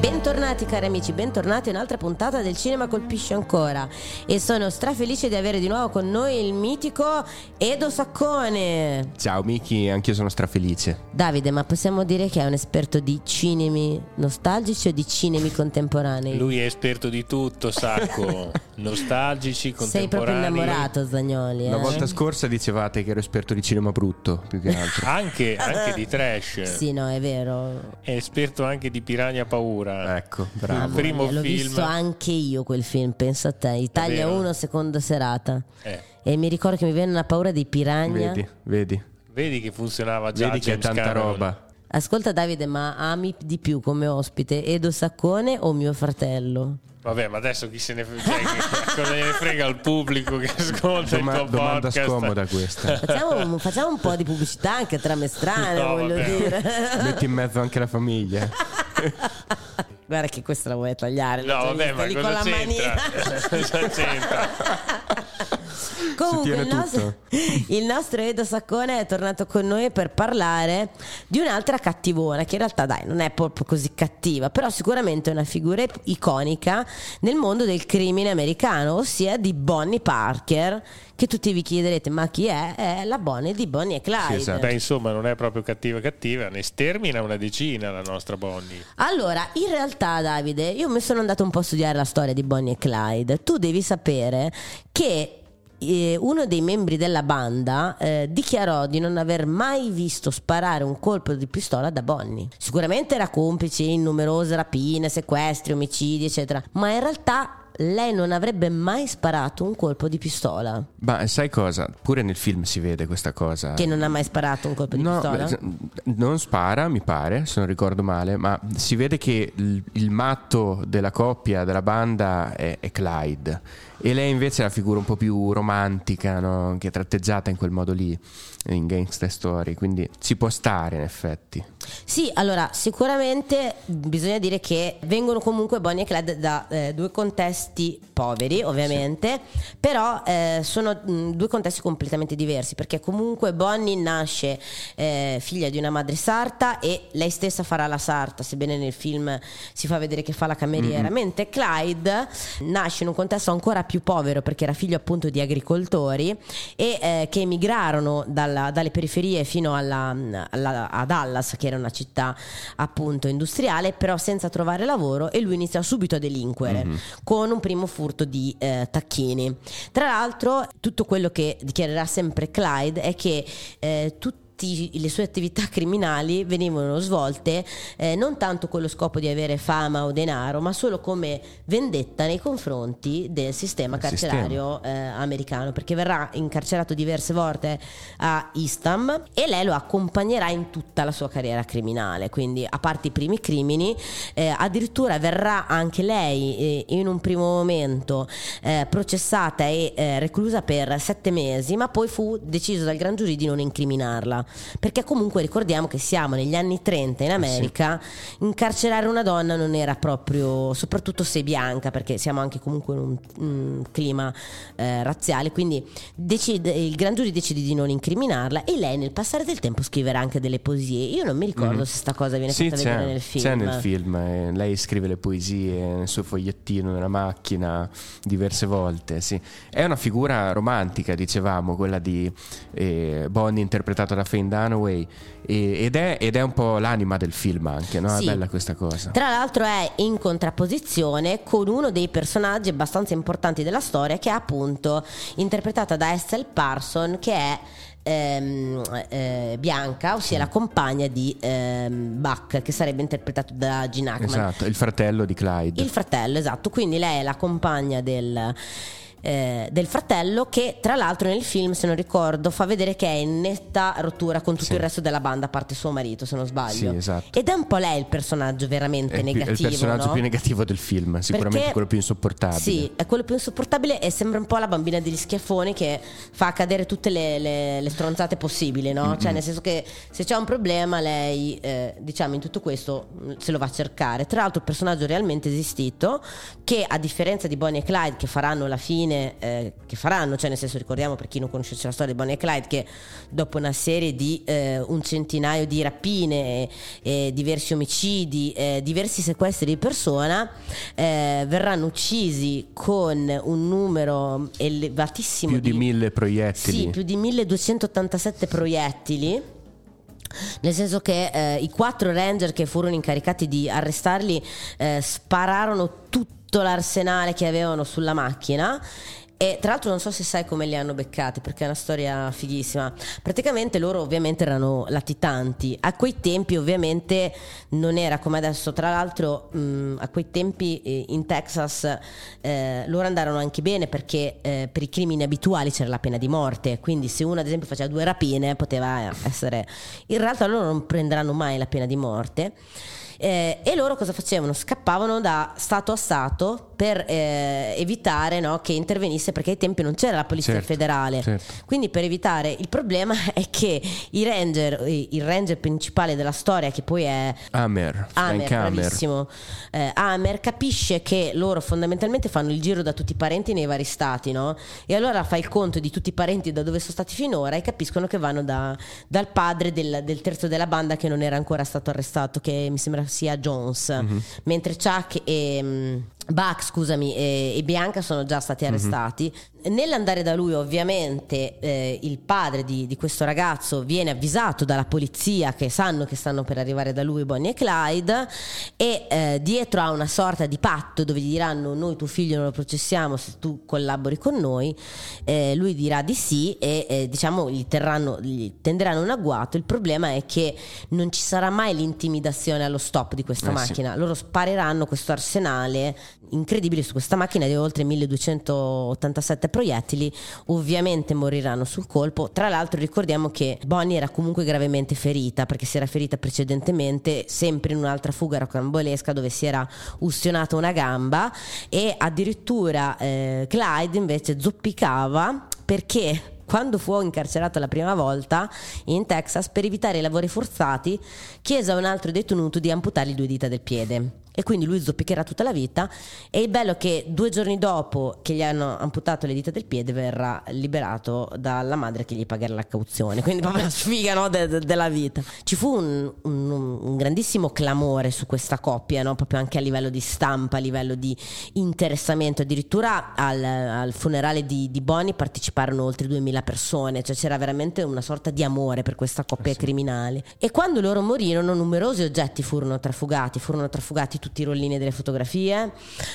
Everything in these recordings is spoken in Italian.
Bentornati cari amici, bentornati a un'altra puntata del Cinema Colpisce Ancora e sono strafelice di avere di nuovo con noi il mitico Edo Saccone. Ciao Miki, anch'io sono strafelice. Davide, ma possiamo dire che è un esperto di cinemi nostalgici o di cinemi contemporanei? Lui è esperto di tutto, Sacco. Nostalgici, Sei proprio contemporanei. innamorato Zagnoli. La eh? volta scorsa dicevate che ero esperto di cinema brutto, più che altro. Anche, anche di trash. Sì, no, è vero. È esperto anche di Piranha Paura. Ecco, bravo. Mamma primo mia, L'ho film. visto anche io quel film, pensa a te. Italia Vero. 1, seconda serata. Eh, E mi ricordo che mi viene una paura dei piranha. Vedi, vedi. vedi che funzionava già Vedi che è James tanta Cameron. roba. Ascolta Davide, ma ami di più come ospite Edo Saccone o mio fratello? Vabbè, ma adesso chi se ne frega? Cioè, cosa gliene frega al pubblico che ascolta Doma- il tuo domanda podcast? scomoda questa. Facciamo, facciamo un po' di pubblicità anche tra me strane, No, voglio vabbè. dire. Metti in mezzo anche la famiglia. Guarda che questa la vuoi tagliare. No, vabbè, ma cosa c'entra? cosa c'entra? Comunque il nostro, il nostro Edo Saccone è tornato con noi per parlare di un'altra cattivona che in realtà dai non è proprio così cattiva, però sicuramente è una figura iconica nel mondo del crimine americano, ossia di Bonnie Parker, che tutti vi chiederete ma chi è? È la Bonnie di Bonnie e Clyde. Sì, esatto. Beh, insomma, non è proprio cattiva cattiva, ne stermina una decina la nostra Bonnie. Allora, in realtà, Davide, io mi sono andato un po' a studiare la storia di Bonnie e Clyde. Tu devi sapere che eh, uno dei membri della banda eh, dichiarò di non aver mai visto sparare un colpo di pistola da Bonnie. Sicuramente era complice in numerose rapine, sequestri, omicidi, eccetera, ma in realtà lei non avrebbe mai sparato un colpo di pistola. Ma sai cosa? Pure nel film si vede questa cosa. Che non ha mai sparato un colpo di No, pistola? non spara, mi pare, se non ricordo male, ma si vede che il, il matto della coppia, della banda è, è Clyde e lei invece è la figura un po' più romantica, no? che è tratteggiata in quel modo lì, in Gangster Story, quindi ci può stare in effetti. Sì, allora sicuramente bisogna dire che vengono comunque Bonnie e Clyde da eh, due contesti poveri, ovviamente, però eh, sono mh, due contesti completamente diversi, perché comunque Bonnie nasce eh, figlia di una madre sarta e lei stessa farà la sarta, sebbene nel film si fa vedere che fa la cameriera, mentre Clyde nasce in un contesto ancora più povero perché era figlio appunto di agricoltori e eh, che emigrarono dalla- dalle periferie fino alla, alla- a Dallas, che era una città appunto industriale, però senza trovare lavoro e lui iniziò subito a delinquere con un primo furto di eh, tacchini. Tra l'altro, tutto quello che dichiarerà sempre Clyde è che eh, tutti le sue attività criminali venivano svolte eh, non tanto con lo scopo di avere fama o denaro, ma solo come vendetta nei confronti del sistema Del carcerario eh, americano, perché verrà incarcerato diverse volte a Eastham e lei lo accompagnerà in tutta la sua carriera criminale, quindi a parte i primi crimini, eh, addirittura verrà anche lei eh, in un primo momento eh, processata e eh, reclusa per sette mesi, ma poi fu deciso dal gran giurì di non incriminarla, perché comunque ricordiamo che siamo negli anni 30 in America, incarcerare una donna non era proprio, soprattutto se bianca, perché siamo anche comunque in un, un clima eh, razziale, quindi decide- il gran giurì decide di non incriminarla e lei nel passare del tempo scriverà anche delle poesie. Io non mi ricordo se sta cosa viene Sì, fatta vedere nel film. c'è nel film. eh, lei scrive le poesie nel suo fogliettino nella macchina diverse volte. Sì. È una figura romantica, dicevamo, quella di eh, Bonnie interpretata da Faye Dunaway. e- ed, è, ed è un po' l'anima del film anche, no? Sì. È bella questa cosa. Tra l'altro è in contrapposizione con uno dei personaggi abbastanza importanti della storia che è appunto interpretata da Estelle Parson che è ehm, eh, Bianca, ossia la compagna di ehm, Buck che sarebbe interpretato da Gene Hackman. Esatto, il fratello di Clyde. Il fratello, esatto, quindi lei è la compagna del, eh, del fratello che tra l'altro nel film, se non ricordo, fa vedere che è in netta rottura con tutto Sì. il resto della banda, a parte suo marito, se non sbaglio. Sì, esatto. Ed è un po' lei il personaggio veramente È pi- è il negativo. personaggio no? più negativo del film, sicuramente Perché- quello più insopportabile. Sì, è quello più insopportabile e sembra un po' la bambina degli schiaffoni che fa cadere tutte le, le- le stronzate possibili, no? Cioè, nel senso che se c'è un problema, lei, eh, diciamo, in tutto questo mh, se lo va a cercare. Tra l'altro, il personaggio realmente esistito, che a differenza di Bonnie e Clyde, che faranno la fine, eh, che faranno, cioè, nel senso, ricordiamo per chi non conoscesse la storia di Bonnie e Clyde, che dopo una serie di eh, un centinaio di rapine, e, e diversi omicidi, eh, diversi sequestri di persona, eh, verranno uccisi con un numero elevatissimo Più di mille proiettili. Sì, più di 1287 proiettili. Nel senso che eh, i quattro ranger che furono incaricati di arrestarli eh, spararono tutto l'arsenale che avevano sulla macchina. E tra l'altro non so se sai come li hanno beccati perché è una storia fighissima. Praticamente loro ovviamente erano latitanti. A quei tempi ovviamente non era come adesso. Tra l'altro mh, a quei tempi eh, in Texas eh, loro andarono anche bene perché eh, per i crimini abituali c'era la pena di morte. Quindi se uno ad esempio faceva due rapine poteva essere... In realtà loro non prenderanno mai la pena di morte. Eh, e loro cosa facevano? Scappavano da stato a stato per eh, evitare no, che intervenisse perché ai tempi non c'era la polizia Certo, federale. certo. Quindi per evitare il problema è che i ranger, il ranger principale della storia che poi è Hammer, Amer, Hammer. bravissimo. Eh, Amer capisce che loro fondamentalmente fanno il giro da tutti i parenti nei vari stati, no? E allora fa il conto di tutti i parenti da dove sono stati finora e capiscono che vanno da- dal padre del, del terzo della banda che non era ancora stato arrestato, che mi sembra sia Jones. Mhm. Mentre Chuck e. Buck, scusami, e, e Bianca sono già stati Mhm. arrestati. Nell'andare da lui, ovviamente, eh, il padre di, di questo ragazzo viene avvisato dalla polizia che sanno che stanno per arrivare da lui Bonnie e Clyde e eh, dietro a una sorta di patto dove gli diranno noi tuo figlio non lo processiamo se tu collabori con noi, eh, lui dirà di sì e eh, diciamo gli, terranno, gli tenderanno un agguato. Il problema è che non ci sarà mai l'intimidazione allo stop di questa Eh, sì. macchina. Loro spareranno questo arsenale incredibile su questa macchina di oltre 1287 proiettili. Ovviamente moriranno sul colpo. Tra l'altro ricordiamo che Bonnie era comunque gravemente ferita perché si era ferita precedentemente sempre in un'altra fuga rocambolesca dove si era ustionata una gamba e addirittura eh, Clyde invece zoppicava perché quando fu incarcerato la prima volta in Texas per evitare i lavori forzati, chiese a un altro detenuto di amputargli due dita del piede. E quindi lui zoppicherà tutta la vita. E il bello è che due giorni dopo che gli hanno amputato le dita del piede verrà liberato dalla madre che gli pagherà la cauzione. Quindi proprio la sfiga no, de- de- della vita. Ci fu un, un- un grandissimo clamore su questa coppia, no? proprio anche a livello di stampa, a livello di interessamento. Addirittura al, al funerale di, di Bonnie parteciparono oltre 2000 persone, cioè c'era veramente una sorta di amore per questa coppia criminale. E quando loro morirono, numerosi oggetti furono trafugati, furono trafugati tutti i rollini delle fotografie,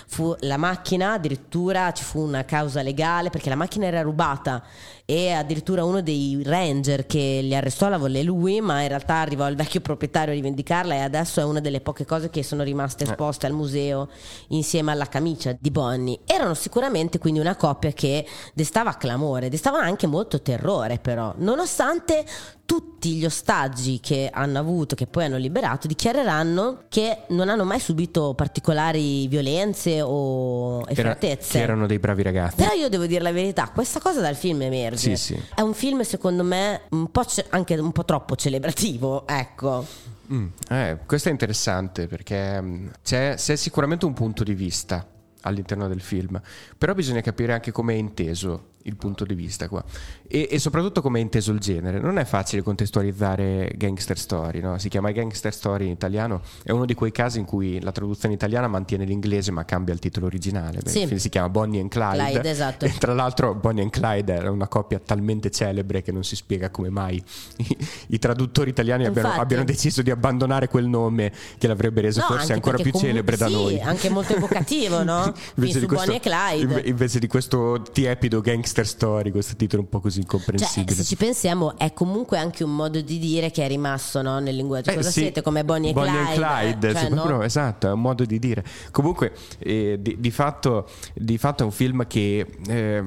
fu la macchina, addirittura ci fu una causa legale perché la macchina era rubata e addirittura uno dei ranger che li arrestò la volle lui, ma in realtà arrivò il vecchio proprietario a rivendicarla e adesso è una delle poche cose che sono rimaste esposte al museo insieme alla camicia di Bonnie. Erano sicuramente quindi una coppia che destava clamore, destava anche molto terrore però, nonostante tutti gli ostaggi che hanno avuto, che poi hanno liberato, dichiareranno che non hanno mai subito particolari violenze o Che era- che erano dei bravi ragazzi. Però io devo dire la verità, questa cosa dal film emerge. Sì, sì. È un film secondo me un anche un po' troppo celebrativo, ecco. Mm, eh, questo è interessante perché mm, c'è, c'è sicuramente un punto di vista all'interno del film, però bisogna capire anche come è inteso il punto di vista qua e, e soprattutto come è inteso il genere. Non è facile contestualizzare gangster story, no? si chiama gangster story in italiano, è uno di quei casi in cui la traduzione italiana mantiene l'inglese ma cambia il titolo originale. Beh, Sì. si chiama Bonnie and Clyde, Clyde, esatto. e tra l'altro Bonnie and Clyde era una coppia talmente celebre che non si spiega come mai i, i traduttori italiani abbiano, abbiano deciso di abbandonare quel nome che l'avrebbe reso No, forse ancora più comu- celebre da sì, noi. anche molto evocativo, no? Fin su Bonnie e Clyde. inve- invece di questo tiepido gangster Gangster Story, questo titolo un po' così Cioè, incomprensibile. se ci pensiamo, è comunque anche un modo di dire che è rimasto no, nel linguaggio. Eh, Cosa sì, siete? Come Bonnie e Bonnie Clyde? Clyde, Cioè, no? proprio- esatto, è un modo di dire. Comunque, eh, di, di fatto, di fatto è un film che eh,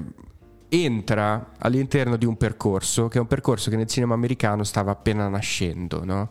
entra all'interno di un percorso, che è un percorso che nel cinema americano stava appena nascendo, no?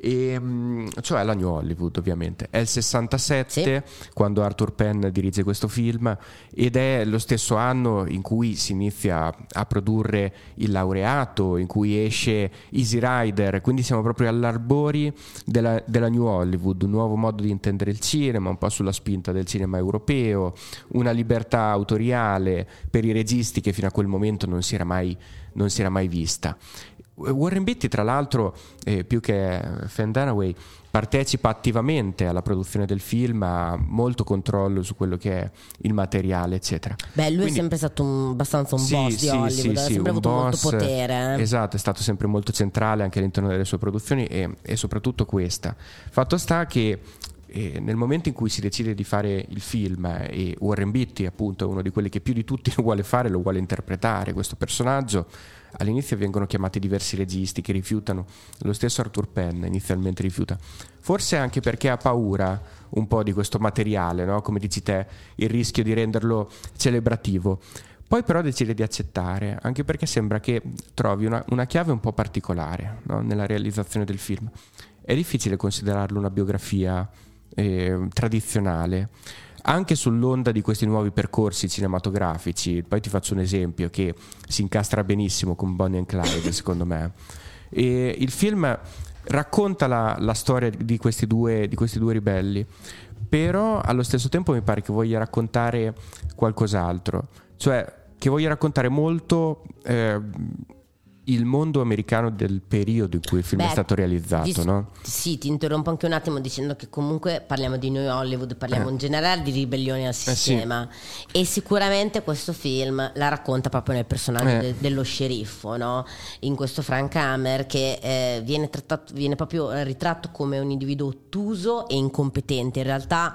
E, mm, cioè la New Hollywood ovviamente. È il 67 quando Arthur Penn dirige questo film ed è lo stesso anno in cui si inizia a produrre il laureato in cui esce Easy Rider. Quindi siamo proprio all'arbori della, della New Hollywood. Un nuovo modo di intendere il cinema un po' sulla spinta del cinema europeo una libertà autoriale per i registi che fino a quel momento non si era mai, non si era mai vista Warren Beatty, tra l'altro, eh, più che Fan Dunaway, partecipa attivamente alla produzione del film, ha molto controllo su quello che è il materiale, eccetera. Beh, lui Quindi- è sempre stato un- abbastanza un Sì, boss di sì, Hollywood, sì, ha sempre avuto molto boss, potere. eh. Esatto, è stato sempre molto centrale anche all'interno delle sue produzioni e, e soprattutto questa. Fatto sta che eh, nel momento in cui si decide di fare il film eh, e Warren Beatty appunto è uno di quelli che più di tutti lo vuole fare, lo vuole interpretare questo personaggio, all'inizio vengono chiamati diversi registi che rifiutano, lo stesso Arthur Penn inizialmente rifiuta, forse anche perché ha paura un po' di questo materiale, no? come dici te, il rischio di renderlo celebrativo. Poi però decide di accettare, anche perché sembra che trovi una, una chiave un po' particolare no? nella realizzazione del film. È difficile considerarlo una biografia eh, tradizionale, anche sull'onda di questi nuovi percorsi cinematografici. Poi ti faccio un esempio che si incastra benissimo con Bonnie and Clyde, secondo me. E il film racconta la, la storia di questi, due, di questi due ribelli, però allo stesso tempo mi pare che voglia raccontare qualcos'altro, cioè che voglia raccontare molto eh, il mondo americano del periodo in cui il film è Beh, stato realizzato, dis- no? Sì, ti interrompo anche un attimo dicendo che comunque parliamo di New Hollywood, parliamo Eh. in generale di ribellione al sì. sistema e sicuramente questo film la racconta proprio nel personaggio Eh. de- dello sceriffo, no? in questo Frank Hammer che eh, viene, trattato, viene proprio eh, ritratto come un individuo ottuso e incompetente. In realtà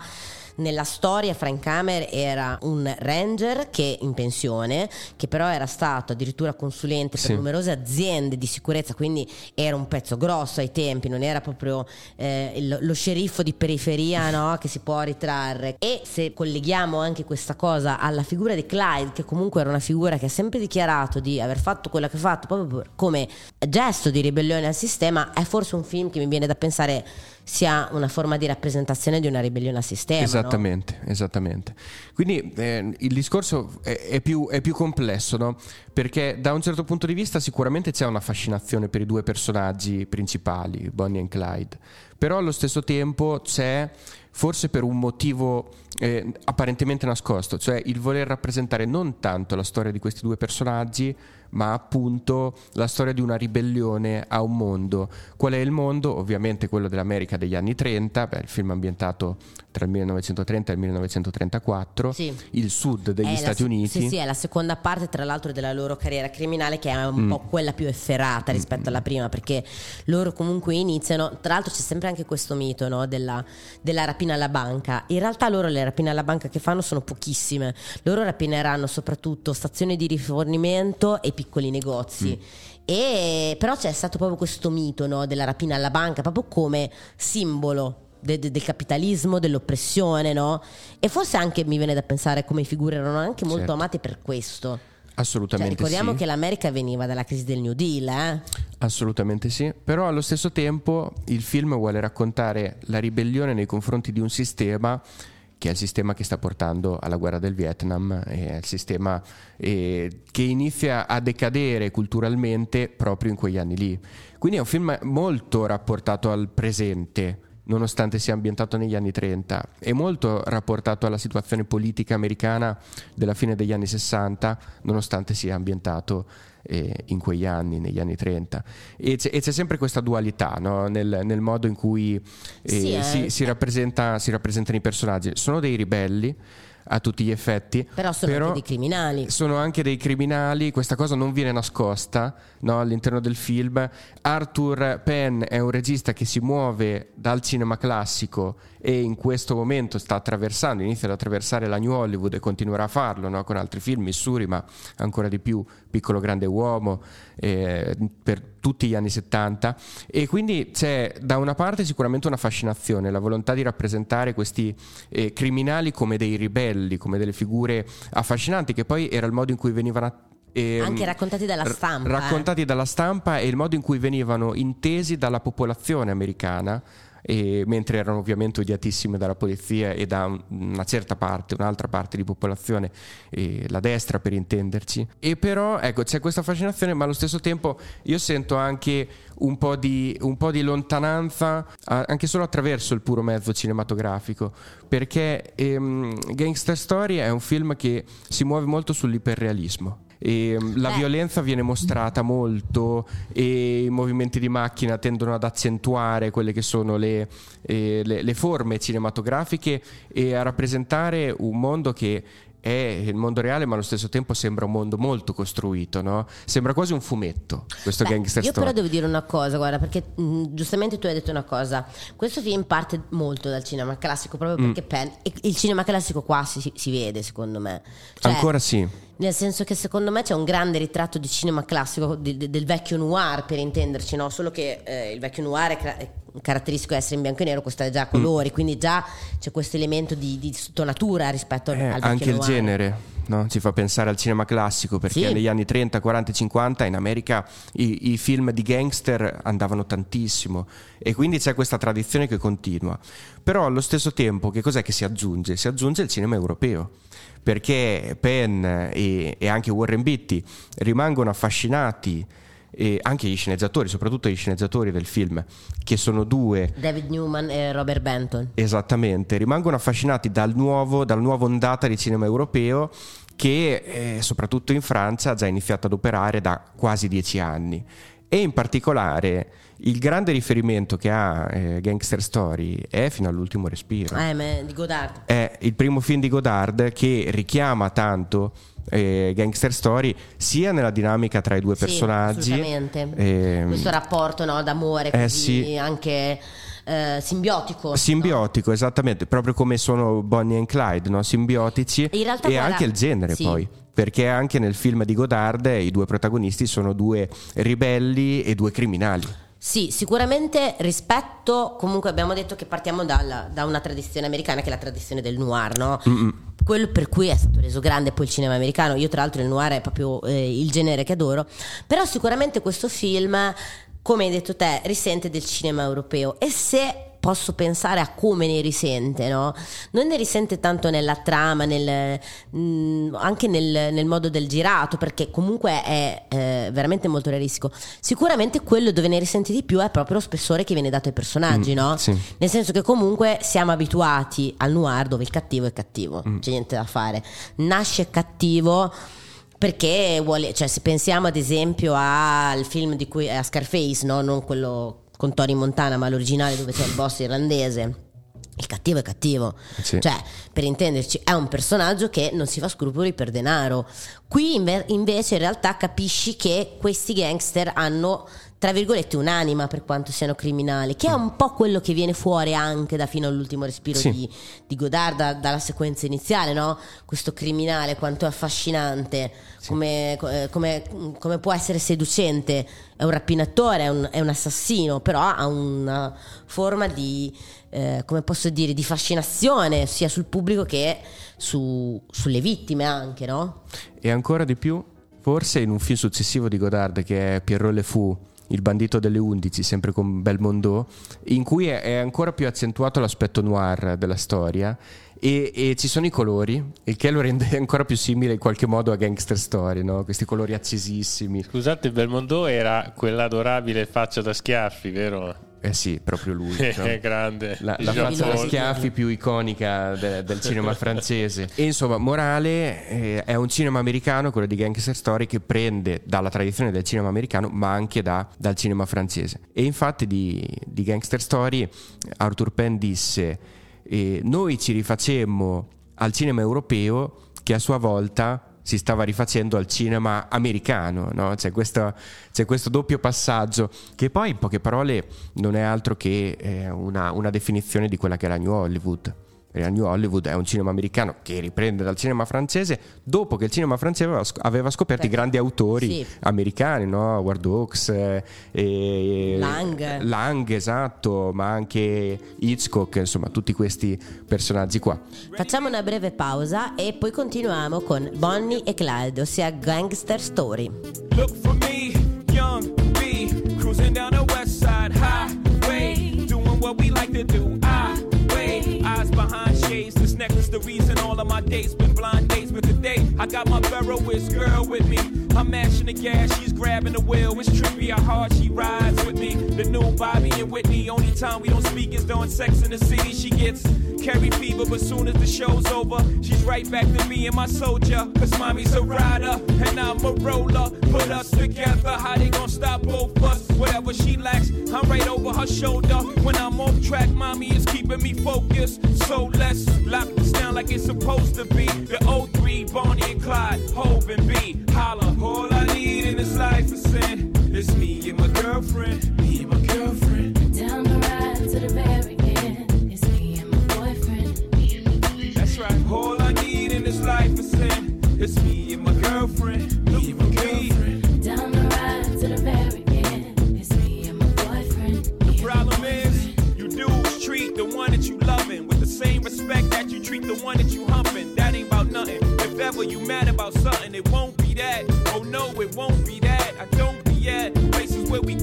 nella storia Frank Hammer era un ranger che in pensione, che però era stato addirittura consulente per Sì. numerose aziende di sicurezza, quindi era un pezzo grosso ai tempi, non era proprio eh, lo sceriffo di periferia no, che si può ritrarre. E se colleghiamo anche questa cosa alla figura di Clyde, che comunque era una figura che ha sempre dichiarato di aver fatto quello che ha fatto proprio come gesto di ribellione al sistema, è forse un film che mi viene da pensare sia una forma di rappresentazione di una ribellione al sistema. no? Esattamente, esattamente. Quindi eh, il discorso è, è più, è più complesso, no? Perché da un certo punto di vista sicuramente c'è una fascinazione per i due personaggi principali, Bonnie e Clyde, però allo stesso tempo c'è, forse per un motivo eh, apparentemente nascosto, cioè il voler rappresentare non tanto la storia di questi due personaggi, ma appunto la storia di una ribellione a un mondo. Qual è il mondo? Ovviamente quello dell'America degli anni 30, beh, il film ambientato tra il 1930 e il 1934, Sì. il sud degli È la Stati se- Uniti. Sì, sì, è la seconda parte, tra l'altro, della loro carriera criminale, che è un Mm. po' quella più efferata rispetto alla prima, perché loro comunque iniziano. Tra l'altro, c'è sempre anche questo mito no, della, della rapina alla banca. In realtà, loro le rapine alla banca che fanno sono pochissime. Loro rapineranno soprattutto stazioni di rifornimento e piccoli negozi. E, però c'è stato proprio questo mito no, della rapina alla banca, proprio come simbolo de- de- del capitalismo, dell'oppressione, no? E forse anche mi viene da pensare come figure erano anche molto Certo. amate per questo. Cioè, Assolutamente ricordiamo sì. che l'America veniva dalla crisi del New Deal, eh? Assolutamente sì, però allo stesso tempo il film vuole raccontare la ribellione nei confronti di un sistema che è il sistema che sta portando alla guerra del Vietnam, è il sistema eh, che inizia a decadere culturalmente proprio in quegli anni lì. Quindi è un film molto rapportato al presente, nonostante sia ambientato negli anni 30, è molto rapportato alla situazione politica americana della fine degli anni 60, nonostante sia ambientato eh, in quegli anni, negli anni 30. E c'è, e c'è sempre questa dualità no? nel, nel modo in cui eh, Sì, eh. si, si rappresenta- si rappresentano i personaggi. Sono dei ribelli, a tutti gli effetti. Però sono anche dei criminali. Sono anche dei criminali, questa cosa non viene nascosta no, all'interno del film. Arthur Penn è un regista che si muove dal cinema classico e in questo momento sta attraversando, inizia ad attraversare la New Hollywood e continuerà a farlo no, con altri film, Missouri, ma ancora di più Piccolo Grande Uomo, eh, per tutti gli anni 70. E quindi c'è da una parte sicuramente una fascinazione, la volontà di rappresentare questi eh, criminali come dei ribelli, come delle figure affascinanti, che poi era il modo in cui venivano ehm, anche raccontati dalla stampa. Raccontati eh. dalla stampa e il modo in cui venivano intesi dalla popolazione americana e, mentre erano ovviamente odiatissime dalla polizia e da una certa parte, un'altra parte di popolazione, la destra per intenderci. E però ecco, c'è questa fascinazione, ma allo stesso tempo io sento anche un po' di, un po di lontananza, anche solo attraverso il puro mezzo cinematografico, perché ehm, Gangster Story è un film che si muove molto sull'iperrealismo. E mm, la Beh. violenza viene mostrata molto e i movimenti di macchina tendono ad accentuare quelle che sono le, eh, le, le forme cinematografiche e a rappresentare un mondo che è il mondo reale, ma allo stesso tempo sembra un mondo molto costruito, no? Sembra quasi un fumetto questo Beh, gangster io story. però devo dire una cosa, guarda, perché mh, giustamente tu hai detto una cosa. Questo film parte molto dal cinema classico, proprio perché mm. Penn, il cinema classico qua si, si vede, secondo me. Cioè, Ancora sì. Nel senso che secondo me c'è un grande ritratto di cinema classico di, di, del vecchio noir, per intenderci, no? Solo che eh, il vecchio noir è, è caratteristico essere in bianco e nero, questo è già a colori, mm. quindi già c'è questo elemento di, di stonatura rispetto eh, al vecchio Anche noir. il genere. No? Ci fa pensare al cinema classico perché sì. negli anni 30, 40 e 50 in America i, i, film di gangster andavano tantissimo e quindi c'è questa tradizione che continua. Però allo stesso tempo che cos'è che si aggiunge? Si aggiunge il cinema europeo perché Penn e, e anche Warren Beatty rimangono affascinati e anche gli sceneggiatori, soprattutto gli sceneggiatori del film, che sono due. David Newman e Robert Benton. Esattamente, rimangono affascinati dal nuovo, dalla nuova ondata di cinema europeo che eh, soprattutto in Francia ha già iniziato ad operare da quasi dieci anni. E in particolare il grande riferimento che ha eh, Gangster Story è fino all'ultimo respiro. Eh, di Godard. È il primo film di Godard che richiama tanto eh, Gangster Story sia nella dinamica tra i due sì, personaggi. Eh, Questo rapporto no, d'amore eh, sì. anche eh, simbiotico. Simbiotico, no? esattamente, proprio come sono Bonnie e Clyde, no? simbiotici e guarda, anche il genere sì. poi. Perché anche nel film di Godard i due protagonisti sono due ribelli e due criminali. Sì, sicuramente rispetto, comunque abbiamo detto che partiamo dalla, da una tradizione americana che è la tradizione del noir, no? Mm-mm quello per cui è stato reso grande poi il cinema americano. Io, tra l'altro, il noir è proprio eh, il genere che adoro. Però, sicuramente questo film, come hai detto te, risente del cinema europeo. E se posso pensare a come ne risente, no? Non ne risente tanto nella trama, nel, mh, mm, anche nel, nel, modo del girato, perché comunque è eh, veramente molto realistico. Sicuramente quello dove ne risente di più è proprio lo spessore che viene dato ai personaggi, mm, no? Sì. Nel senso che comunque siamo abituati al noir dove il cattivo è cattivo, mm. c'è niente da fare. Nasce cattivo perché vuole, cioè se pensiamo ad esempio al film di cui a Scarface, no? non quello con Tony Montana, ma l'originale dove c'è il boss irlandese. Il cattivo è cattivo, sì. cioè per intenderci è un personaggio che non si fa scrupoli per denaro. Qui invece in realtà capisci che questi gangster hanno tra virgolette un'anima per quanto siano criminali, che è un po' quello che viene fuori anche da fino all'ultimo respiro sì. di, di, Godard, da, dalla sequenza iniziale, no? Questo criminale quanto è affascinante, sì. come, eh, come, come, può essere seducente, è un rapinatore, è un, è un assassino, però ha una forma di, eh, come posso dire, di fascinazione sia sul pubblico che su, sulle vittime anche, no? E ancora di più, forse in un film successivo di Godard che è Pierrot Le Fou, il bandito delle undici, sempre con Belmondo, in cui è ancora più accentuato l'aspetto noir della storia e, e, ci sono i colori, il che lo rende ancora più simile in qualche modo a Gangster Story, no? questi colori accesissimi. Scusate, Belmondo era quell'adorabile faccia da schiaffi, vero? Eh sì, proprio lui. È no? grande. La, la faccia da schiaffi più iconica de, del cinema francese. E insomma, morale, eh, è un cinema americano, quello di Gangster Story, che prende dalla tradizione del cinema americano, ma anche da, dal cinema francese. E infatti di, di Gangster Story Arthur Penn disse, eh, noi ci rifacemmo al cinema europeo che a sua volta si stava rifacendo al cinema americano, no? c'è, questo, c'è, questo, doppio passaggio che poi in poche parole non è altro che eh, una, una definizione di quella che era New Hollywood. La New Hollywood è un cinema americano che riprende dal cinema francese dopo che il cinema francese aveva, aveva scoperto Beh, i grandi autori sì. americani, no? Ward Hawks, eh, e Lang. Lang, esatto, ma anche Hitchcock, insomma, tutti questi personaggi qua. Facciamo una breve pausa e poi continuiamo con Bonnie e Clyde, ossia Gangster Story. Look for me, young B, cruising down the west side highway, doing what we like to do. Necklace, the reason all of my dates been blind dates. But today, I got my Ferroist girl with me. I'm mashing the gas, she's grabbing the wheel. It's trippy how hard she rides with me. The new Bobby and Whitney. Only time we don't speak is during sex in the city. She gets carry fever, but soon as the show's over, she's right back to me and my soldier. Cause mommy's a rider, and I'm a roller. Put us together, how they gonna stop both us? Whatever she lacks, I'm right over her shoulder. When I'm off track, mommy is keeping me focused. So let's lock this down like it's supposed to be. The 03, Bonnie and Clyde, Hove and B. Holla, all I need in this life is sin. It's me and my girlfriend.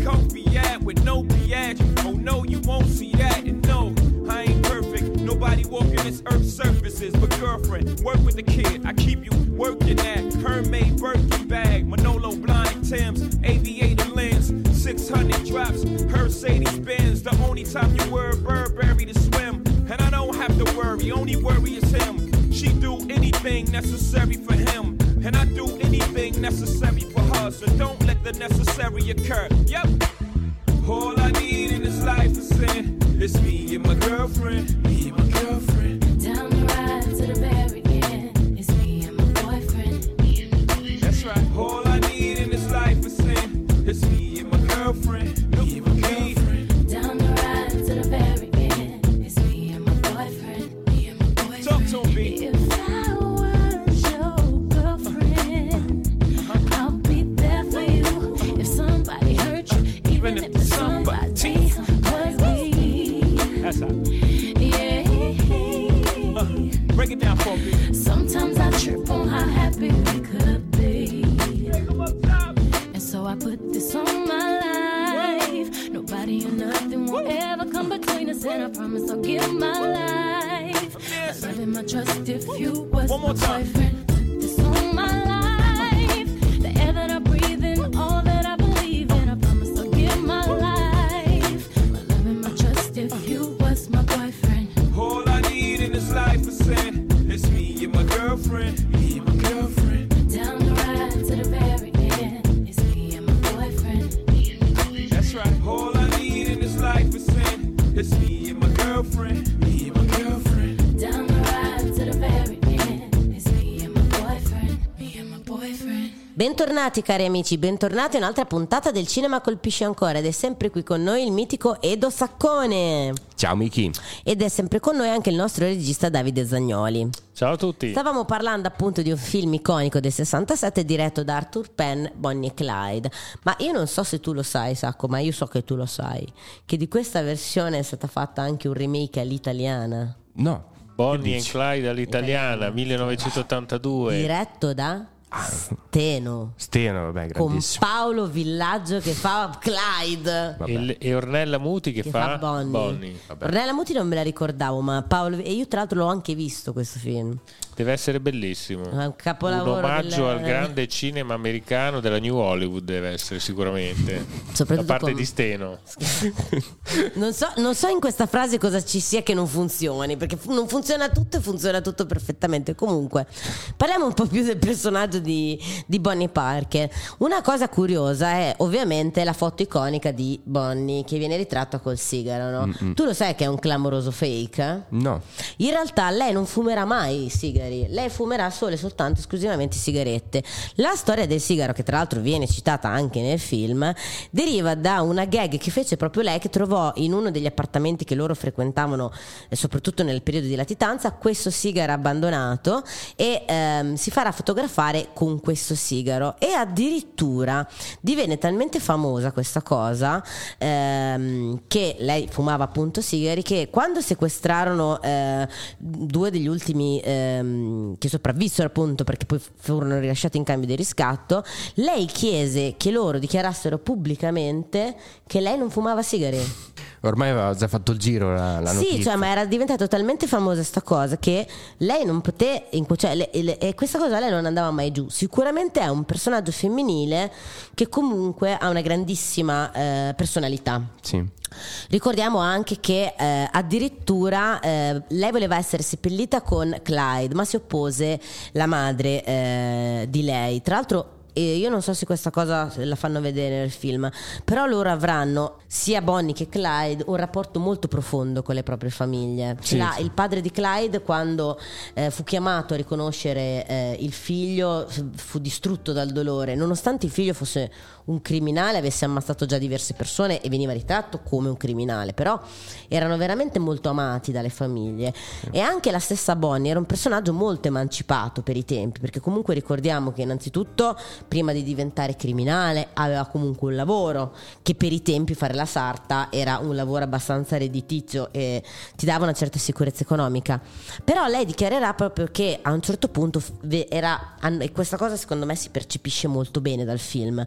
Comfy at with no biatch. Oh no, you won't see that. And no, I ain't perfect. Nobody walking this earth's surfaces. But girlfriend, work with the kid. I keep you working at Hermaid Birkin bag, Manolo blind Tim's, aviator lens, 600 drops, Mercedes Benz. The only time you wear Burberry to swim, and I don't have to worry. Only worry is him. She do anything necessary for him, and I do anything necessary for. So don't let the necessary occur. Yep. All I need in this life is sin. It's me and my girlfriend. Me and my girlfriend. Bentornati cari amici, bentornati a un'altra puntata del Cinema Colpisce Ancora ed è sempre qui con noi il mitico Edo Saccone Ciao Miki. ed è sempre con noi anche il nostro regista Davide Zagnoli. Ciao a tutti. Stavamo parlando appunto di un film iconico del 67 diretto da Arthur Penn, Bonnie e Clyde. Ma io non so se tu lo sai, Sacco, ma io so che tu lo sai, che di questa versione è stata fatta anche un remake all'italiana, No. Bonnie dici? Clyde all'italiana, 1982. diretto da Steno, Steno, vabbè, con. Paolo Villaggio che fa Clyde. E, e Ornella Muti che, Che fa, fa Bonnie. Bonnie. Ornella Muti non me la ricordavo, ma Paolo e io tra l'altro l'ho anche visto questo film. Deve essere bellissimo. Un capolavoro Un omaggio del- al grande cinema americano della New Hollywood deve essere sicuramente. Soprattutto da parte con- di Steno. Non so, non so in questa frase cosa ci sia che non funzioni, perché fu- non funziona tutto e funziona tutto perfettamente. Comunque, parliamo un po' più del personaggio di, di Bonnie Parker. Una cosa curiosa è ovviamente la foto iconica di Bonnie che viene ritratta col sigaro. no? Tu lo sai che è un clamoroso fake? eh? No. In realtà lei non fumerà mai i sigari, lei fumerà solo e soltanto esclusivamente sigarette. La storia del sigaro, che tra l'altro viene citata anche nel film, deriva da una gag che fece proprio lei, che trovò in uno degli appartamenti che loro frequentavano, eh, soprattutto nel periodo di latitanza, questo sigaro abbandonato e ehm, si farà fotografare con questo sigaro. E addirittura divenne talmente famosa questa cosa ehm, che lei fumava appunto sigari che quando sequestrarono eh, due degli ultimi ehm, che sopravvissero appunto perché poi furono rilasciati in cambio di riscatto lei chiese che loro dichiarassero pubblicamente che lei non fumava sigari Ormai aveva già fatto il giro la, la sì, notizia. cioè, ma era diventata talmente famosa sta cosa che lei non poté, in- cioè, le- le- e questa cosa lei non andava mai giù. Sicuramente è un personaggio femminile che comunque ha una grandissima eh, personalità. Sì. Ricordiamo anche che eh, addirittura eh, lei voleva essere seppellita con Clyde, ma si oppose la madre eh, di lei. Tra l'altro. Eh, io non so se questa cosa la fanno vedere nel film, però loro avranno sia Bonnie che Clyde un rapporto molto profondo con le proprie famiglie. Sì, La- sì. Il padre di Clyde, quando eh, fu chiamato a riconoscere eh, il figlio, fu distrutto dal dolore, nonostante il figlio fosse un criminale, avesse ammazzato già diverse persone e veniva ritratto come un criminale, però erano veramente molto amati dalle famiglie. E anche la stessa Bonnie era un personaggio molto emancipato per i tempi, perché comunque ricordiamo che innanzitutto prima di diventare criminale aveva comunque un lavoro, che per i tempi fare la sarta era un lavoro abbastanza redditizio e ti dava una certa sicurezza economica. Però lei dichiarerà proprio che a un certo punto era, e questa cosa secondo me si percepisce molto bene dal film,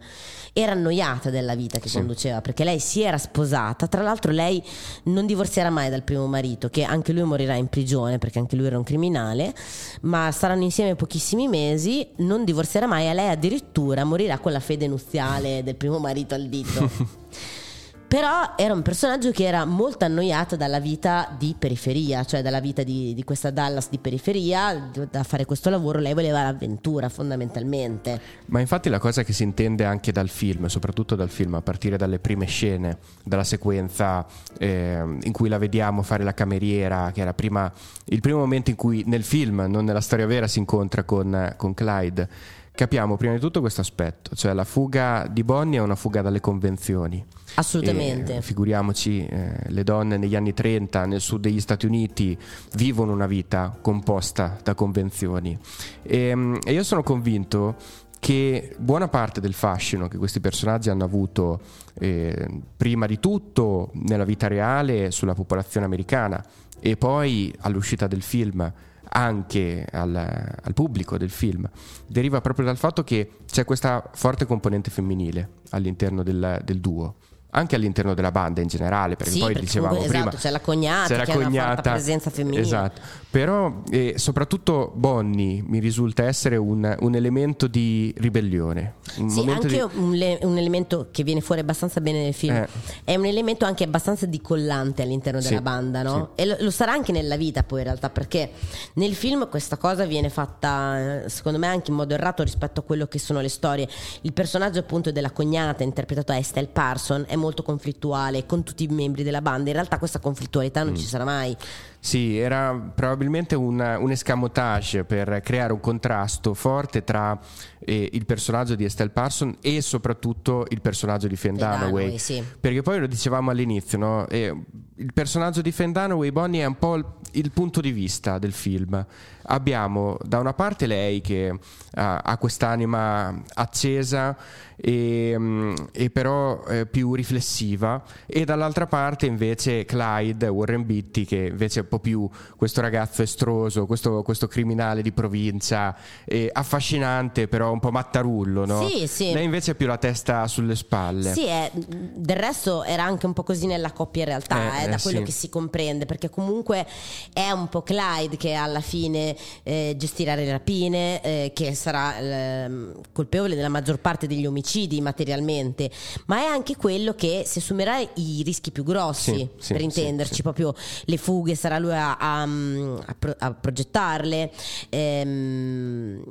era annoiata della vita che conduceva, perché lei si era sposata, tra l'altro lei non divorzierà mai dal primo marito, che anche lui morirà in prigione perché anche lui era un criminale, ma saranno insieme pochissimi mesi, non divorzierà mai e lei addirittura morirà con la fede nuziale del primo marito al dito. Però era un personaggio che era molto annoiato dalla vita di periferia, cioè dalla vita di, di questa Dallas di periferia, da fare questo lavoro lei voleva l'avventura fondamentalmente. Ma infatti la cosa che si intende anche dal film, soprattutto dal film, a partire dalle prime scene, dalla sequenza eh, in cui la vediamo fare la cameriera, che era prima, il primo momento in cui nel film, non nella storia vera, si incontra con, con Clyde, capiamo prima di tutto questo aspetto, cioè la fuga di Bonnie è una fuga dalle convenzioni. Assolutamente. E, figuriamoci, eh, le donne negli anni 30 nel sud degli Stati Uniti vivono una vita composta da convenzioni. E, mm, e io sono convinto che buona parte del fascino che questi personaggi hanno avuto eh, prima di tutto nella vita reale sulla popolazione americana e poi all'uscita del film anche al, al pubblico del film deriva proprio dal fatto che c'è questa forte componente femminile all'interno del, del duo anche all'interno della banda in generale perché Sì, poi perché dicevamo comunque, prima esatto, c'è la cognata c'è la che ha una forte cognata, presenza femminile. esatto però eh, soprattutto Bonnie mi risulta essere un, un elemento di ribellione un Sì, anche di... un, le- un elemento che viene fuori abbastanza bene nel film. Eh. È un elemento anche abbastanza dicollante all'interno Sì, della banda, no? E lo, lo sarà anche nella vita poi in realtà, perché nel film questa cosa viene fatta, eh, secondo me, anche in modo errato rispetto a quello che sono le storie. Il personaggio appunto della cognata, interpretato da Estelle Parson, è molto conflittuale con tutti i membri della banda. In realtà questa conflittualità non ci sarà mai. Sì, era probabilmente un, un escamotage per creare un contrasto forte tra eh, il personaggio di Estelle Parson e soprattutto il personaggio di. Dunaway, sì. Perché poi lo dicevamo all'inizio, no? Eh, il personaggio di Faye Dunaway, Bonnie, è un po' il, il punto di vista del film. Abbiamo da una parte lei che ha, ha quest'anima accesa e, mm, e però eh, più riflessiva e dall'altra parte invece Clyde, Warren Beatty che invece è un po' più questo ragazzo estroso, questo, questo criminale di provincia, eh, affascinante però un po' mattarullo, no? Sì, sì. Lei invece ha più la testa sulle spalle. Sì, è- del resto era anche un po' così nella coppia in realtà. Eh, eh. è Eh, da quello sì. che si comprende, perché comunque è un po' Clyde che alla fine eh, gestirà le rapine, eh, che sarà ehm, colpevole della maggior parte degli omicidi materialmente, ma è anche quello che si assumerà i rischi più grossi, Sì, sì, per intenderci, proprio le fughe sarà lui a, a- a pro- a progettarle. ehm,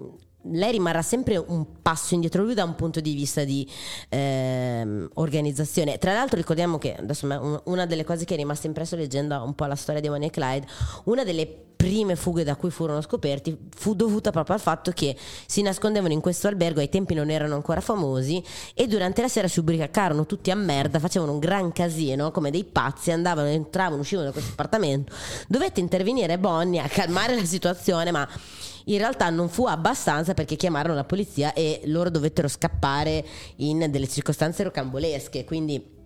lei rimarrà sempre un passo indietro lui da un punto di vista di ehm, organizzazione. Tra l'altro ricordiamo che adesso una delle cose che è rimasta impresso leggendo un po' la storia di Bonnie e Clyde, una delle prime fughe da cui furono scoperti fu dovuta proprio al fatto che si nascondevano in questo albergo, ai tempi non erano ancora famosi e durante la sera si ubriacarono tutti a merda, facevano un gran casino come dei pazzi, andavano, entravano, uscivano da questo appartamento. Dovette intervenire Bonnie a calmare la situazione, ma in realtà non fu abbastanza perché chiamarono la polizia e loro dovettero scappare in delle circostanze rocambolesche. Quindi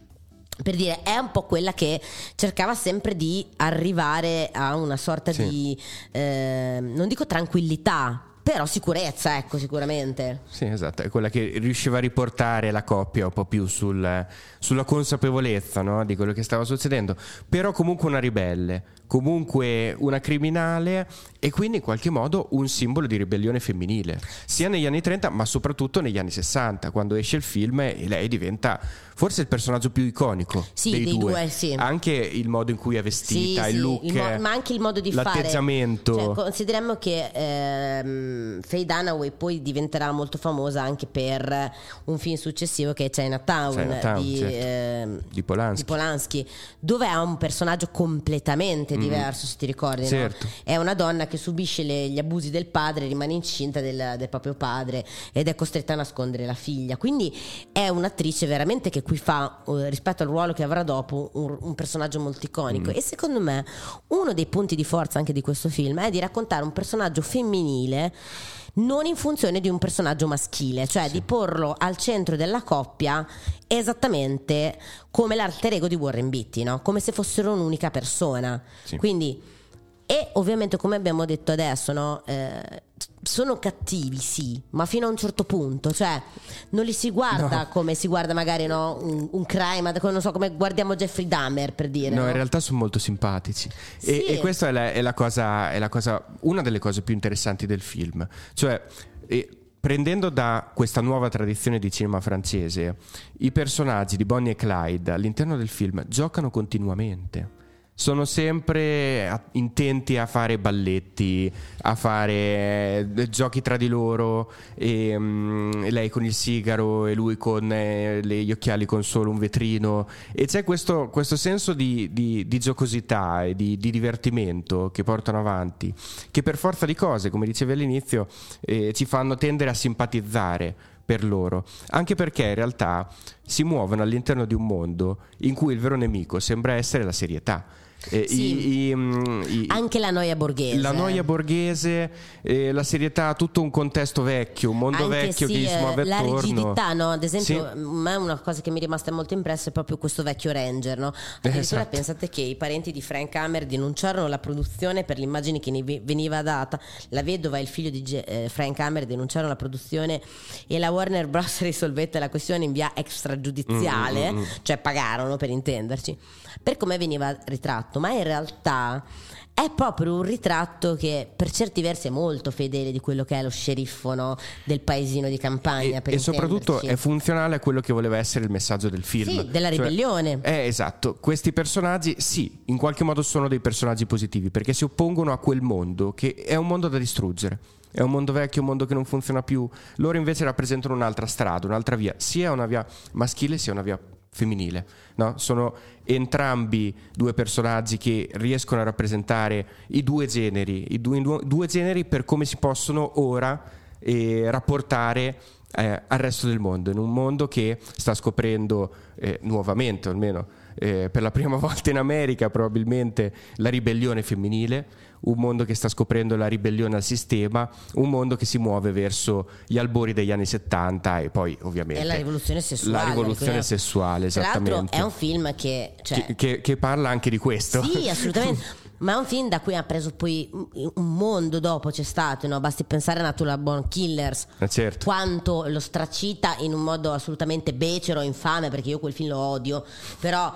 per dire, è un po' quella che cercava sempre di arrivare a una sorta Sì. di, eh, non dico tranquillità, però sicurezza, ecco, sicuramente. Sì, esatto, è quella che riusciva a riportare la coppia un po' più sul- sulla consapevolezza no, di quello che stava succedendo, però comunque una ribelle, comunque una criminale e quindi in qualche modo un simbolo di ribellione femminile, sia negli anni 30 ma soprattutto negli anni 60, quando esce il film e lei diventa forse il personaggio più iconico Sì, dei, dei due, due, sì. anche il modo in cui è vestita, Sì, il look, il mo- ma anche il modo di l'atteggiamento. fare. Cioè, consideriamo che ehm, Faye Dunaway poi diventerà molto famosa anche per un film successivo che è Chinatown, Chinatown, di, certo. ehm, Di Polanski. di Polanski, dove ha un personaggio completamente diverso, se ti ricordi. no? Mm. Certo. È una donna che subisce le- gli abusi del padre, rimane incinta del, del proprio padre ed è costretta a nascondere la figlia. Quindi è un'attrice veramente che qui fa, eh, rispetto al ruolo che avrà dopo, un, un personaggio molto iconico. E secondo me uno dei punti di forza anche di questo film è di raccontare un personaggio femminile non in funzione di un personaggio maschile, cioè di porlo al centro della coppia esattamente come l'alter ego di Warren Beatty, no? come se fossero un'unica persona. Sì. Quindi, e ovviamente come abbiamo detto adesso, no? Eh, sono cattivi, sì, ma fino a un certo punto, cioè non li si guarda No. come si guarda magari no? un, un crime, come- non so come guardiamo Jeffrey Dahmer per dire. No, no? in realtà sono molto simpatici. E, Sì. e questa è, la, è la cosa, è la cosa, una delle cose più interessanti del film. Cioè, eh, prendendo da questa nuova tradizione di cinema francese, i personaggi di Bonnie e Clyde all'interno del film giocano continuamente. Sono sempre intenti a fare balletti, a fare eh, giochi tra di loro, e, mm, lei con il sigaro e lui con eh, gli occhiali con solo un vetrino. E c'è questo, questo senso di, di- di giocosità e di, di divertimento che portano avanti, che per forza di cose, come dicevi all'inizio, eh, ci fanno tendere a simpatizzare per loro, anche perché in realtà si muovono all'interno di un mondo in cui il vero nemico sembra essere la serietà. Eh, Sì. i- i- mm, i- Anche la noia borghese. la noia borghese, eh, la serietà, tutto un contesto vecchio, un mondo Anche vecchio sì, che si eh, muove la attorno. rigidità, no? Ad esempio, Sì. una cosa che mi è rimasta molto impressa è proprio questo vecchio Ranger, no? Addirittura Esatto. pensate che i parenti di Frank Hammer denunciarono la produzione per l'immagine che ne ve- veniva data. La vedova e il figlio di Ge- eh, Frank Hammer denunciarono la produzione e la Warner Bros. risolvette la questione in via extragiudiziale, Mm, cioè pagarono per intenderci, per come veniva ritratto, ma in realtà è proprio un ritratto che per certi versi è molto fedele di quello che è lo sceriffo no? del paesino di campagna. e, e soprattutto è funzionale a quello che voleva essere il messaggio del film. Sì, della Cioè, ribellione. eh, esatto, questi personaggi sì, in qualche modo sono dei personaggi positivi perché si oppongono a quel mondo che è un mondo da distruggere. È un mondo vecchio, un mondo che non funziona più. Loro invece rappresentano un'altra strada, un'altra via, sia una via maschile sia una via femminile. no? Sono entrambi due personaggi che riescono a rappresentare i due generi, i due, due generi per come si possono ora eh, rapportare eh, al resto del mondo, in un mondo che sta scoprendo eh, nuovamente, almeno eh, per la prima volta in America probabilmente, la ribellione femminile, un mondo che sta scoprendo la ribellione al sistema, un mondo che si muove verso gli albori degli anni 70 e poi ovviamente È la rivoluzione sessuale. La rivoluzione sessuale, Tra l'altro esattamente. è un film che... Cioè, che, che- che parla anche di questo. Sì, assolutamente. Ma è un film da cui ha preso poi un mondo dopo c'è stato, no? basti pensare a Natural Born Killers, Eh, certo. quanto lo stracita in un modo assolutamente becero, infame, perché io quel film lo odio, però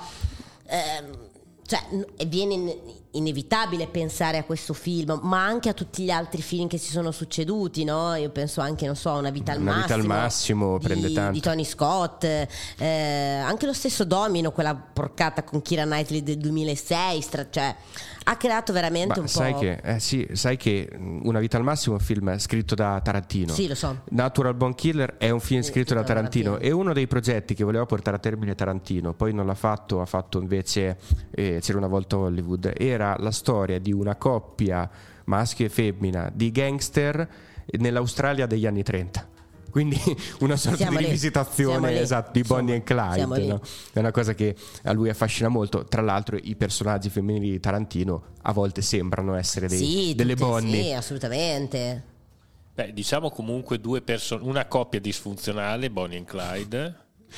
ehm, cioè, e viene inevitabile pensare a questo film, ma anche a tutti gli altri film che si sono succeduti, no? Io penso anche, non so, Una vita al Una massimo. vita al massimo, di, prende tanto. Di Tony Scott, eh, anche lo stesso Domino, quella porcata con Kira Knightley del 2006, stra- cioè, ha creato veramente Ma un sai po'... che, eh, sì, sai che Una vita al massimo è un film scritto da Tarantino. Sì, lo so. Natural Born Killer è un film Sì, scritto da scritto da Tarantino. Tarantino. È uno dei progetti che voleva portare a termine Tarantino, poi non l'ha fatto, ha fatto invece eh, C'era una volta Hollywood. Era la storia di una coppia maschio e femmina di gangster nell'Australia degli anni 30. Quindi una sorta Siamo di rivisitazione esatto, di Bonnie and siamo Clyde. no? È una cosa che a lui affascina molto. Tra l'altro, i personaggi femminili di Tarantino a volte sembrano essere dei- Sì, delle tutte- Bonnie. Sì, assolutamente. Beh, diciamo comunque due persone, una coppia disfunzionale, Bonnie e Clyde.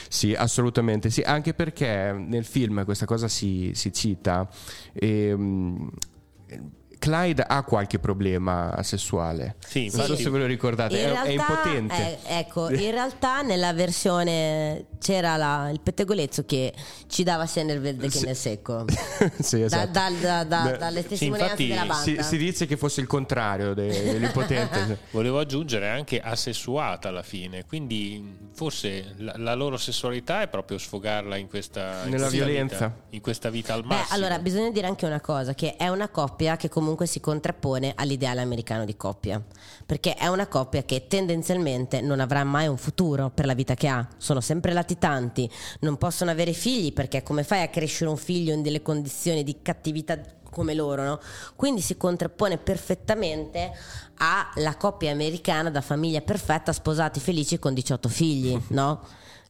Sì, assolutamente sì, anche perché nel film questa cosa si, si cita. ehm, Clyde ha qualche problema sessuale. Sì, non so se ve lo ricordate, In è, realtà, è impotente. eh, ecco, in realtà nella versione c'era la- il pettegolezzo che ci dava sia nel verde che Sì. nel secco. sì, Da- esatto. da- da- Beh, dalle testimonianze infatti della banda. si, si dice che fosse il contrario de- dell'impotente. Volevo aggiungere anche asessuata alla fine, quindi forse la, la loro sessualità è proprio sfogarla in questa, in Nella questa violenza. vita, in questa vita al Beh, massimo. allora bisogna dire anche una cosa, che è una coppia che comunque si contrappone all'ideale americano di coppia, perché è una coppia che tendenzialmente non avrà mai un futuro per la vita che ha, sono sempre latitanti, non possono avere figli perché come fai a crescere un figlio in delle condizioni di cattività come loro, no? Quindi si contrappone perfettamente alla coppia americana da famiglia perfetta, sposati felici con 18 figli, no?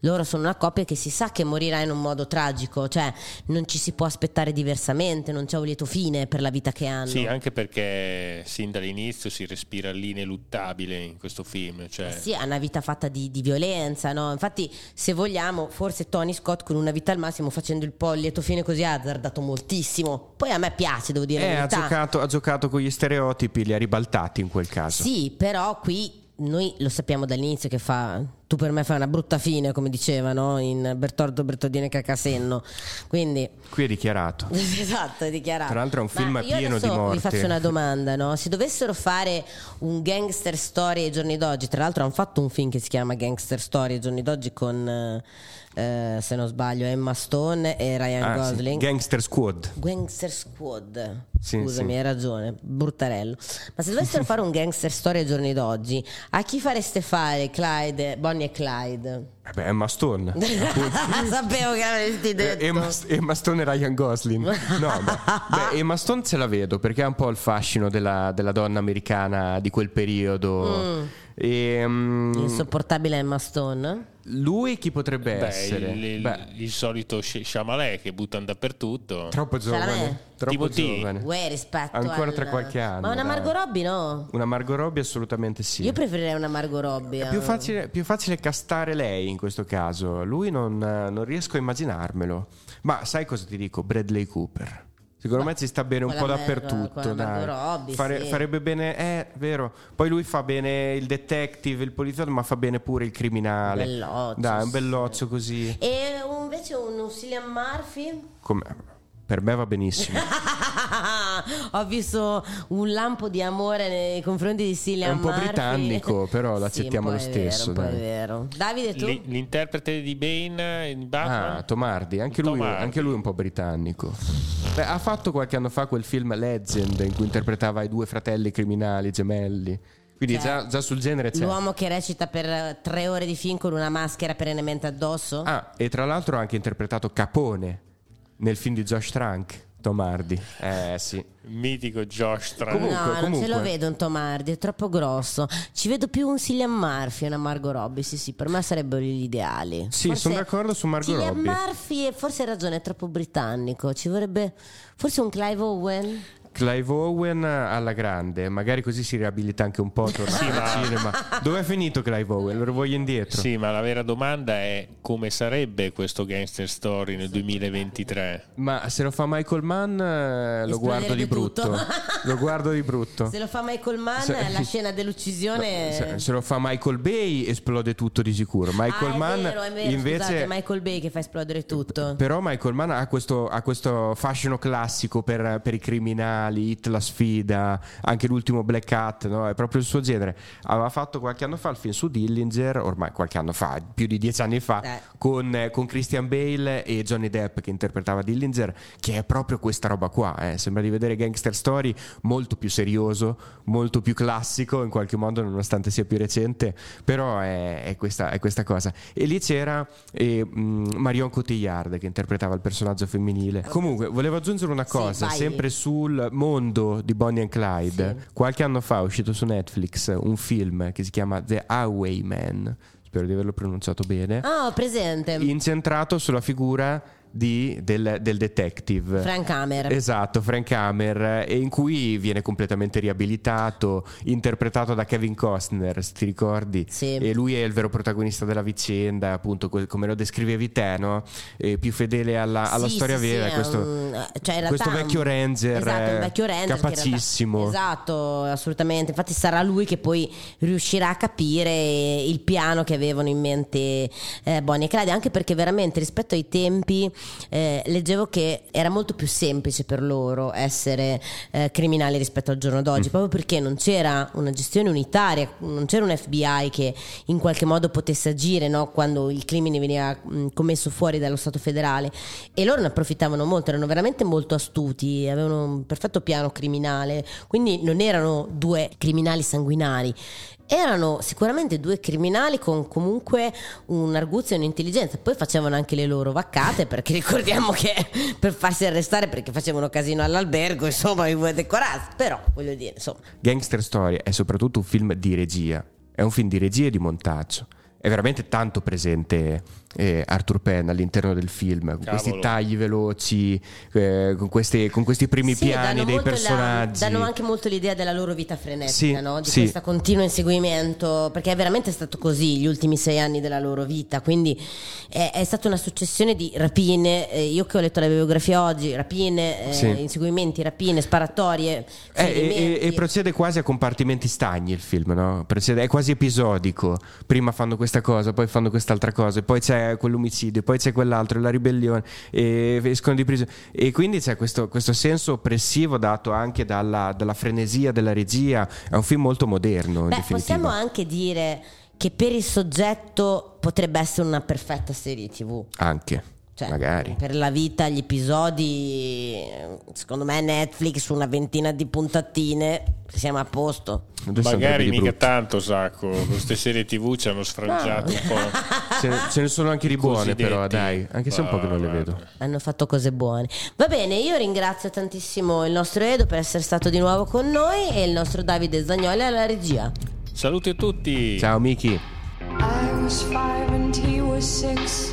Loro sono una coppia che si sa che morirà in un modo tragico, cioè non ci si può aspettare diversamente, non c'è un lieto fine per la vita che hanno. Sì, anche perché sin dall'inizio si respira l'ineluttabile in questo film. Cioè, Sì, ha una vita fatta di, di violenza, no? Infatti, se vogliamo, forse Tony Scott con una vita al massimo facendo il po' il lieto fine così ha azzardato moltissimo. Poi a me piace, devo dire Eh, la ha, giocato, ha giocato con gli stereotipi, li ha ribaltati in quel caso. Sì, però qui noi lo sappiamo dall'inizio che fa tu per me fai una brutta fine, come dicevano in Bertoldo Bertodini Cacasenno. Quindi Qui è dichiarato. Esatto, è dichiarato. Tra l'altro è un Ma film io pieno di morte. Vi faccio una domanda, no? Se dovessero fare un gangster story ai giorni d'oggi, tra l'altro hanno fatto un film che si chiama Gangster Story ai giorni d'oggi con, eh, eh, se non sbaglio, Emma Stone e Ryan Ah, sì. Gosling. Gangster Squad. Gangster Squad. Sì, Scusami, sì. hai ragione, bruttarello. Ma se dovessero fare un gangster story ai giorni d'oggi, a chi fareste fare Clyde, Bonnie e Clyde? Eh beh, Emma Stone. Sapevo che avresti Eh, detto. Emma, Emma Stone e Ryan Gosling. No, beh, beh, Emma Stone ce la vedo perché ha un po' il fascino della, della donna americana di quel periodo. E, mm, Insopportabile Emma Stone? lui chi potrebbe beh, essere? il, il- Beh, il solito Shyamalan che buttano dappertutto. troppo giovane. Troppo Timothy. giovane. Uè, rispetto Ancora al- tra qualche anno, Ma una. Margot Robbie no? Una Margot Robbie assolutamente sì. Io preferirei una Margot Robbie. È più eh. facile, più facile castare lei in questo caso. Lui non, non riesco a immaginarmelo. Ma sai cosa ti dico? Bradley Cooper. Secondo me ci sta bene un po' dappertutto. Robbie, Fare- sì. Farebbe bene, eh, vero. Poi lui fa bene il detective, il poliziotto, ma fa bene pure il criminale. Belloccio, Dai, un sì. belloccio così. E invece un, un Cillian Murphy? Come- Per me va benissimo. Ho visto un lampo di amore nei confronti di Cillian È un po' Murphy. britannico, però Sì, l'accettiamo un lo po' è stesso, Vero, po' dai. è vero. Davide, tu? L- l'interprete di Bane in Batman? Ah, Tomardi, anche lui, Tomardi. anche lui un po' britannico. Beh, ha fatto qualche anno fa quel film Legend in cui interpretava i due fratelli criminali gemelli. Quindi Cioè, già, già sul genere c'è. L'uomo che recita per tre ore di film con una maschera perennemente addosso? Ah, e tra l'altro ha anche interpretato Capone nel film di Josh Trank, Tomardi. Eh sì. Mitico Josh Trank. Comunque, no, non comunque. ce lo vedo un Tomardi, è troppo grosso. Ci vedo più un Cillian Murphy e una Margot Robbie. Sì, sì, per me sarebbero gli ideali. Sì, sono d'accordo su Margot Cillian Robbie. Murphy, e forse hai ragione, è troppo britannico. Ci vorrebbe forse un Clive Owen. Clive Owen alla grande, magari così si riabilita anche un po', torna Sì, al ma- cinema. Dove è finito Clive Owen? Lo voglio indietro. Sì, ma la vera domanda è come sarebbe questo gangster story nel 2023? Ma se lo fa Michael Mann eh, lo Esploderebbe guardo di brutto. lo guardo di brutto. Se lo fa Michael Mann, Se- la scena dell'uccisione. Se, se lo fa Michael Bay esplode tutto di sicuro. Michael ah, è Mann vero, è vero, invece scusate, Michael Bay che fa esplodere tutto. Però Michael Mann ha questo, ha questo fascino classico per, per i criminali, Hit la sfida, anche l'ultimo Black Hat, no? è proprio il suo genere. Aveva fatto qualche anno fa il film su Dillinger, ormai qualche anno fa, più di dieci anni fa, Eh. con, eh, con Christian Bale e Johnny Depp che interpretava Dillinger, che è proprio questa roba qua. eh. Sembra di vedere Gangster Story molto più serioso, molto più classico in qualche modo, nonostante sia più recente, però è, è questa, è questa cosa. E lì c'era eh, Marion Cotillard che interpretava il personaggio femminile. Comunque, volevo aggiungere una Sì, cosa, vai. sempre sul mondo di Bonnie and Clyde. Sì. Qualche anno fa è uscito su Netflix un film che si chiama The Highwayman, spero di averlo pronunciato bene, Ah, ho presente. incentrato sulla figura di- del, del detective. Frank Hammer. Esatto, Frank Hammer, e in cui viene completamente riabilitato, interpretato da Kevin Costner, ti ricordi? Sì. E lui è il vero protagonista della vicenda, appunto, come lo descrivevi te, no? E più fedele alla, alla Sì, storia sì, vera. sì, questo, un- cioè, questo è un- vecchio ranger, esatto, eh, vecchio ranger capacissimo. esatto, assolutamente. Infatti sarà lui che poi riuscirà a capire il piano che avevano in mente eh, Bonnie e Clyde, anche perché veramente rispetto ai tempi eh, leggevo che era molto più semplice per loro essere eh, criminali rispetto al giorno d'oggi, Mm. proprio perché non c'era una gestione unitaria, non c'era un FBI che in qualche modo potesse agire no? quando il crimine veniva mh, commesso fuori dallo Stato federale e loro ne approfittavano molto, erano veramente molto astuti, avevano un perfetto piano criminale, quindi non erano due criminali sanguinari. Erano sicuramente due criminali con comunque un'arguzia e un'intelligenza. Poi facevano anche le loro vaccate, perché ricordiamo che per farsi arrestare perché facevano casino all'albergo, insomma, i vuoi decorati. Però voglio dire, insomma, Gangster Story è soprattutto un film di regia, è un film di regia e di montaggio. È veramente tanto presente eh, Arthur Penn all'interno del film, con questi Cavolo. tagli veloci, eh, con, questi, con questi primi Sì, piani dei molto la- personaggi. danno anche molto l'idea della loro vita frenetica, Sì, no? di sì. questo continuo inseguimento, perché è veramente stato così gli ultimi sei anni della loro vita, quindi è, è stata una successione di rapine, eh, io che ho letto la biografia oggi, rapine, eh, Sì. inseguimenti, rapine, sparatorie, Eh, e, e- e procede quasi a compartimenti stagni il film, no? Procede- è quasi episodico. Prima fanno questa cosa, poi fanno quest'altra cosa, e poi c'è quell'omicidio, poi c'è quell'altro, la ribellione, e escono di prigione. E quindi c'è questo, questo senso oppressivo dato anche dalla, dalla frenesia della regia. È un film molto moderno, Beh, possiamo anche dire che per il soggetto potrebbe essere una perfetta serie tv. Anche, Cioè, magari. Per la vita, gli episodi, secondo me Netflix, una ventina di puntatine, siamo a posto. Adesso Magari mica brutto. tanto, Sacco. Queste serie TV ci hanno sfrangiato un po'. Ce, ne- ce ne sono anche di buone, Cosiddetti. però, dai. Anche se un po' che non le vedo. Hanno fatto cose buone. Va bene, io ringrazio tantissimo il nostro Edo per essere stato di nuovo con noi e il nostro Davide Zagnoli alla regia. Saluti a tutti. Ciao, Miki. I was five and he was six.